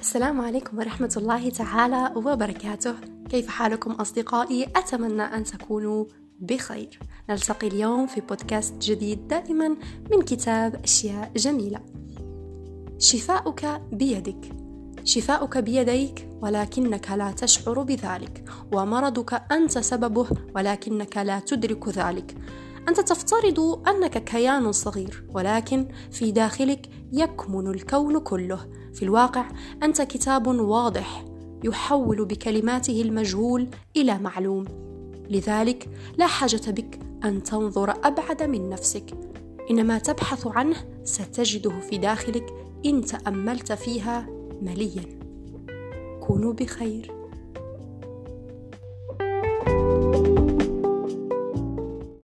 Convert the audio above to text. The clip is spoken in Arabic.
السلام عليكم ورحمة الله تعالى وبركاته. كيف حالكم أصدقائي؟ أتمنى أن تكونوا بخير. نلتقي اليوم في بودكاست جديد دائما من كتاب أشياء جميلة. شفاؤك بيدك. شفاؤك بيديك ولكنك لا تشعر بذلك. ومرضك أنت سببه ولكنك لا تدرك ذلك. أنت تفترض أنك كيان صغير ولكن في داخلك يكمن الكون كله. في الواقع أنت كتاب واضح يحول بكلماته المجهول إلى معلوم. لذلك لا حاجة بك أن تنظر أبعد من نفسك. إنما تبحث عنه ستجده في داخلك إن تأملت فيها مليا. كونوا بخير.